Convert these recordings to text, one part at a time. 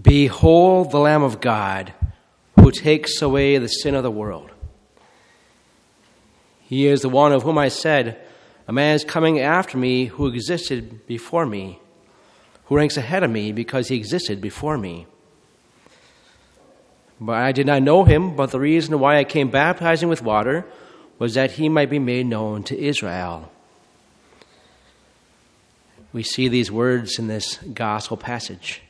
Behold the Lamb of God who takes away the sin of the world. He is the one of whom I said, A man is coming after me who existed before me, who ranks ahead of me because he existed before me. But I did not know him, but the reason why I came baptizing with water was that he might be made known to Israel. We see these words in this gospel passage.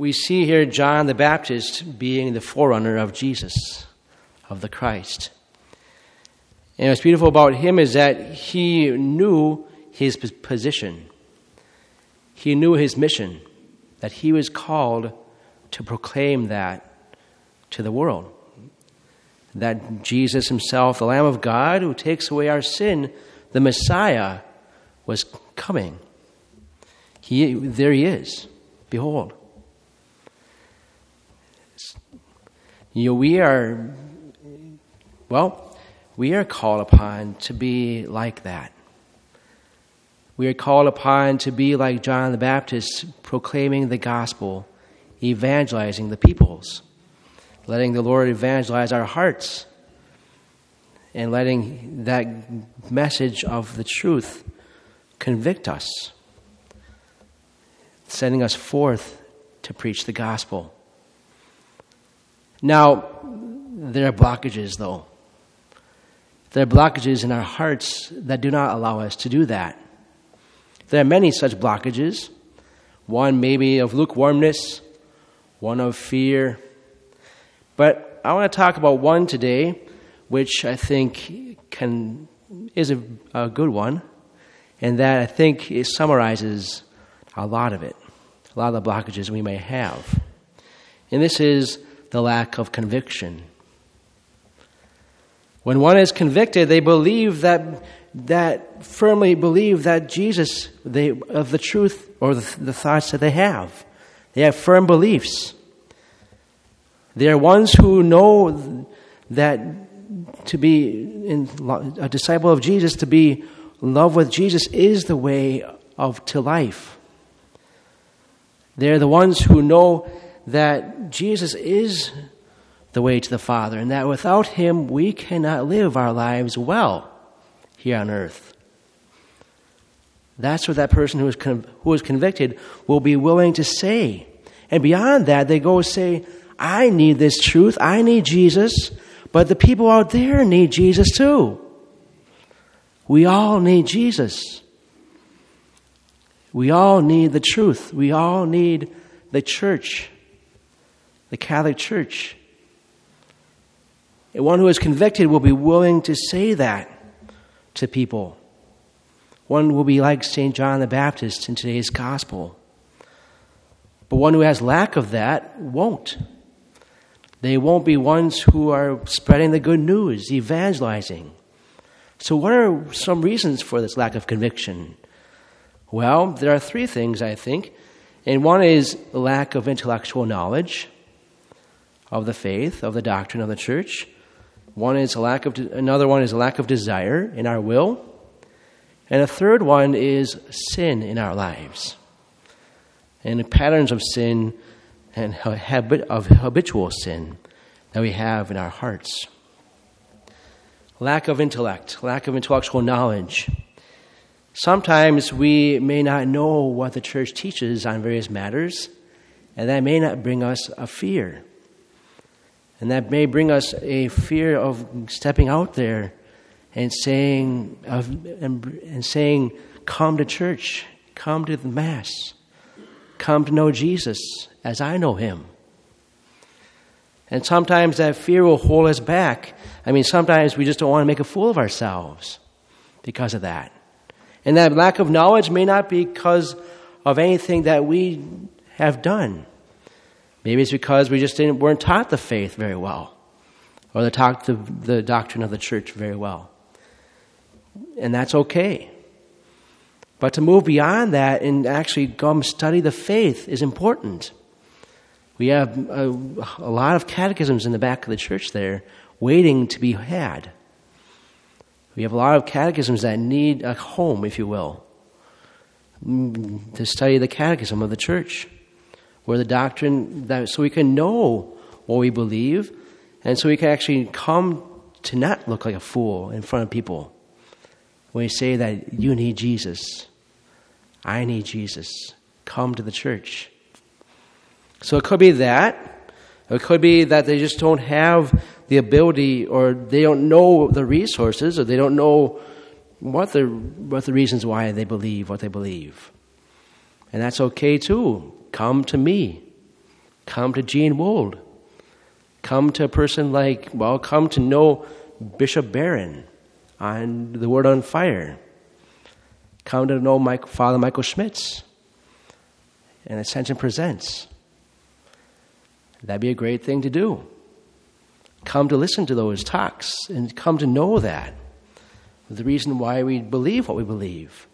We see here John the Baptist being the forerunner of Jesus, of the Christ. And what's beautiful about him is that he knew his position, he knew his mission, that he was called to proclaim that to the world. That Jesus himself, the Lamb of God who takes away our sin, the Messiah, was coming. He, there he is. Behold. You know, we are, well, we are called upon to be like that. We are called upon to be like John the Baptist, proclaiming the gospel evangelizing the peoples, letting the Lord evangelize our hearts, and letting that message of the truth convict us, sending us forth to preach the gospel. Now, there are blockages, though. There are blockages in our hearts that do not allow us to do that. There are many such blockages. One maybe of lukewarmness, one of fear. But I want to talk about one today, which I think can is a, a good one, and that I think it summarizes a lot of it, a lot of the blockages we may have. And this is the lack of conviction. When one is convicted, they believe that that firmly believe that Jesus, they, of the truth or the, the thoughts that they have. They have firm beliefs. They are ones who know that to be in, a disciple of Jesus, to be love with Jesus, is the way of to life. They're the ones who know that Jesus is the way to the Father, and that without Him we cannot live our lives well here on earth. That's what that person who is, con- who is convicted will be willing to say. And beyond that, they go say, I need this truth. I need Jesus. But the people out there need Jesus too. We all need Jesus. We all need the truth. We all need the church, the Catholic Church. And one who is convicted will be willing to say that to people. One will be like St. John the Baptist in today's gospel. But one who has lack of that won't. They won't be ones who are spreading the good news, evangelizing. So, what are some reasons for this lack of conviction? Well, there are three things, I think. And one is lack of intellectual knowledge of the faith, of the doctrine of the church. One is a lack of, another one is a lack of desire in our will. And a third one is sin in our lives. And the patterns of sin and habit of habitual sin that we have in our hearts. Lack of intellect, lack of intellectual knowledge. Sometimes we may not know what the church teaches on various matters, and that may not bring us a fear. And that may bring us a fear of stepping out there and saying, of, and, and saying, Come to church, come to the Mass, come to know Jesus as I know him. And sometimes that fear will hold us back. I mean, sometimes we just don't want to make a fool of ourselves because of that. And that lack of knowledge may not be because of anything that we have done. Maybe it's because we just didn't, weren't taught the faith very well, or the, talk, the, the doctrine of the church very well. And that's okay. But to move beyond that and actually come study the faith is important. We have a, a lot of catechisms in the back of the church there waiting to be had. We have a lot of catechisms that need a home, if you will. mm, to study the catechism of the church, where the doctrine that so we can know what we believe, and so we can actually come to not look like a fool in front of people. When we say that you need Jesus, I need Jesus, come to the church. So it could be that. It could be that they just don't have the ability or they don't know the resources or they don't know what the, what the reasons why they believe what they believe. And that's okay too. Come to me. Come to Gene Wold. Come to a person like, well, come to know Bishop Barron on the Word on Fire. Come to know Mike, Father Michael Schmitz and Ascension Presents. That'd be a great thing to do. Come to listen to those talks and come to know that. The reason why we believe what we believe.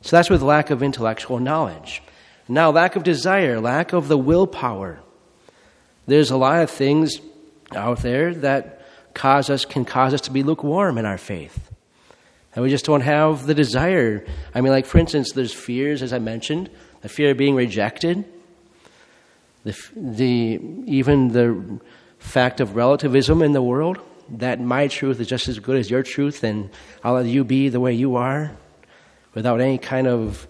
So that's with lack of intellectual knowledge. Now, lack of desire, lack of the willpower. There's a lot of things out there that cause us can cause us to be lukewarm in our faith. And we just don't have the desire. I mean, like for instance, there's fears, as I mentioned, the fear of being rejected, the, the even the fact of relativism in the world that my truth is just as good as your truth, and I'll let you be the way you are, without any kind of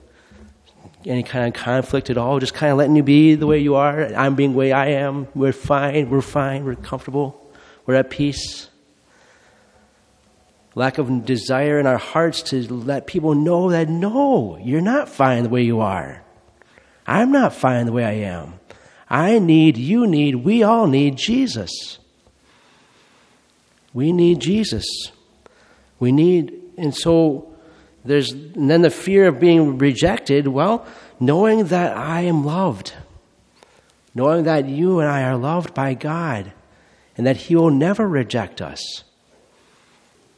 any kind of conflict at all, just kind of letting you be the way you are. I'm being the way I am. We're fine. We're fine. We're comfortable. We're at peace. Lack of desire in our hearts to let people know that no, you're not fine the way you are. I'm not fine the way I am. I need, you need, we all need Jesus. We need Jesus. We need, and so there's, and then the fear of being rejected. Well, knowing that I am loved, knowing that you and I are loved by God, and that He will never reject us.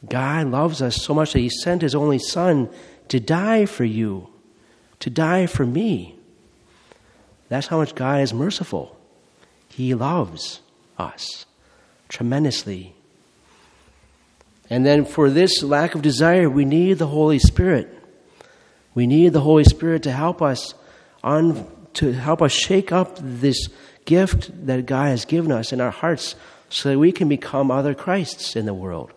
God loves us so much that He sent His only Son to die for you, to die for me. That's how much God is merciful. He loves us tremendously. And then for this lack of desire, we need the Holy Spirit. We need the Holy Spirit to help us on to help us shake up this gift that God has given us in our hearts so that we can become other Christs in the world.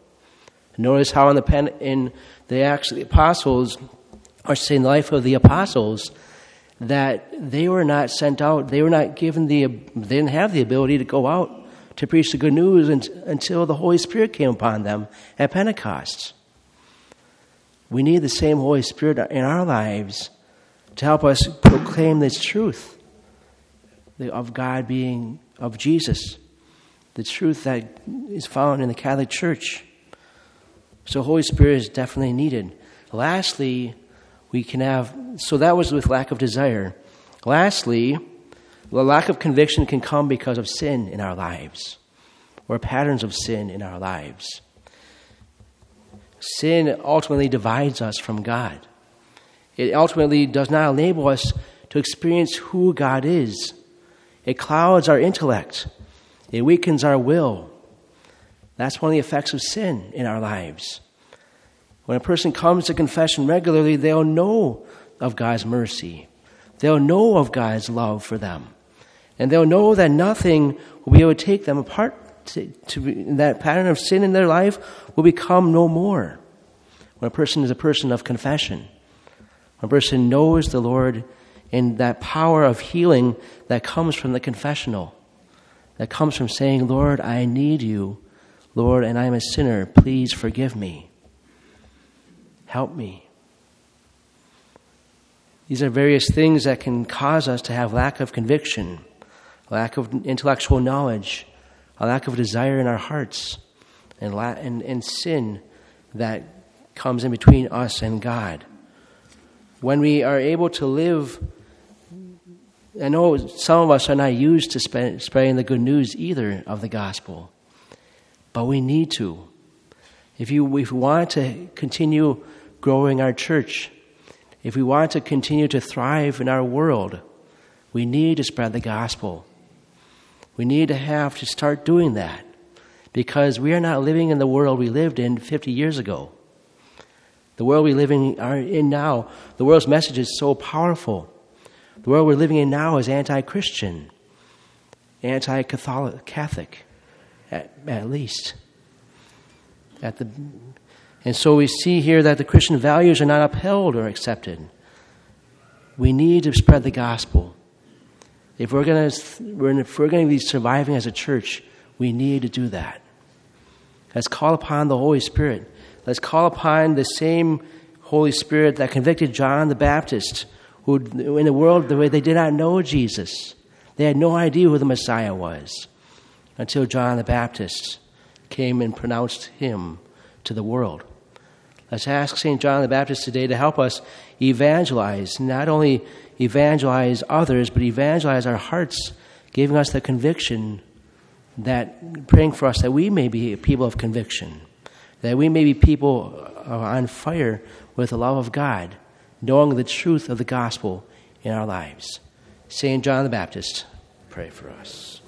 Notice how in the pen, in the Acts of the Apostles, or saying the life of the apostles, that they were not sent out, they were not given the, they didn't have the ability to go out to preach the good news until the Holy Spirit came upon them at Pentecost. We need the same Holy Spirit in our lives to help us proclaim this truth of God being, of Jesus, the truth that is found in the Catholic Church. So, Holy Spirit is definitely needed. Lastly, we can have, so that was with lack of desire. Lastly, the lack of conviction can come because of sin in our lives or patterns of sin in our lives. Sin ultimately divides us from God. It ultimately does not enable us to experience who God is. It clouds our intellect. It weakens our will. That's one of the effects of sin in our lives. When a person comes to confession regularly, they'll know of God's mercy. They'll know of God's love for them. And they'll know that nothing will be able to take them apart. To, to, that pattern of sin in their life will become no more. When a person is a person of confession, when a person knows the Lord and that power of healing that comes from the confessional, that comes from saying, Lord, I need you, Lord, and I am a sinner. Please forgive me. Help me. These are various things that can cause us to have lack of conviction lack of intellectual knowledge, a lack of desire in our hearts, and, la- and, and sin that comes in between us and God. When we are able to live, I know some of us are not used to spread, spreading the good news either of the gospel, but we need to. If, you, if we want to continue growing our church, if we want to continue to thrive in our world, we need to spread the gospel. We need to have to start doing that because we are not living in the world we lived in 50 years ago. The world we live in, are in now, the world's message is so powerful. The world we're living in now is anti Christian, anti Catholic, at, at least. At the, and so we see here that the Christian values are not upheld or accepted. We need to spread the gospel. If we're going to, if we're going to be surviving as a church, we need to do that. Let's call upon the Holy Spirit. Let's call upon the same Holy Spirit that convicted John the Baptist, who in the world the way they did not know Jesus. They had no idea who the Messiah was until John the Baptist came and pronounced him to the world. Let's ask St. John the Baptist today to help us evangelize, not only evangelize others, but evangelize our hearts, giving us the conviction that, praying for us that we may be people of conviction, that we may be people uh, on fire with the love of God, knowing the truth of the gospel in our lives. St. John the Baptist, pray for us.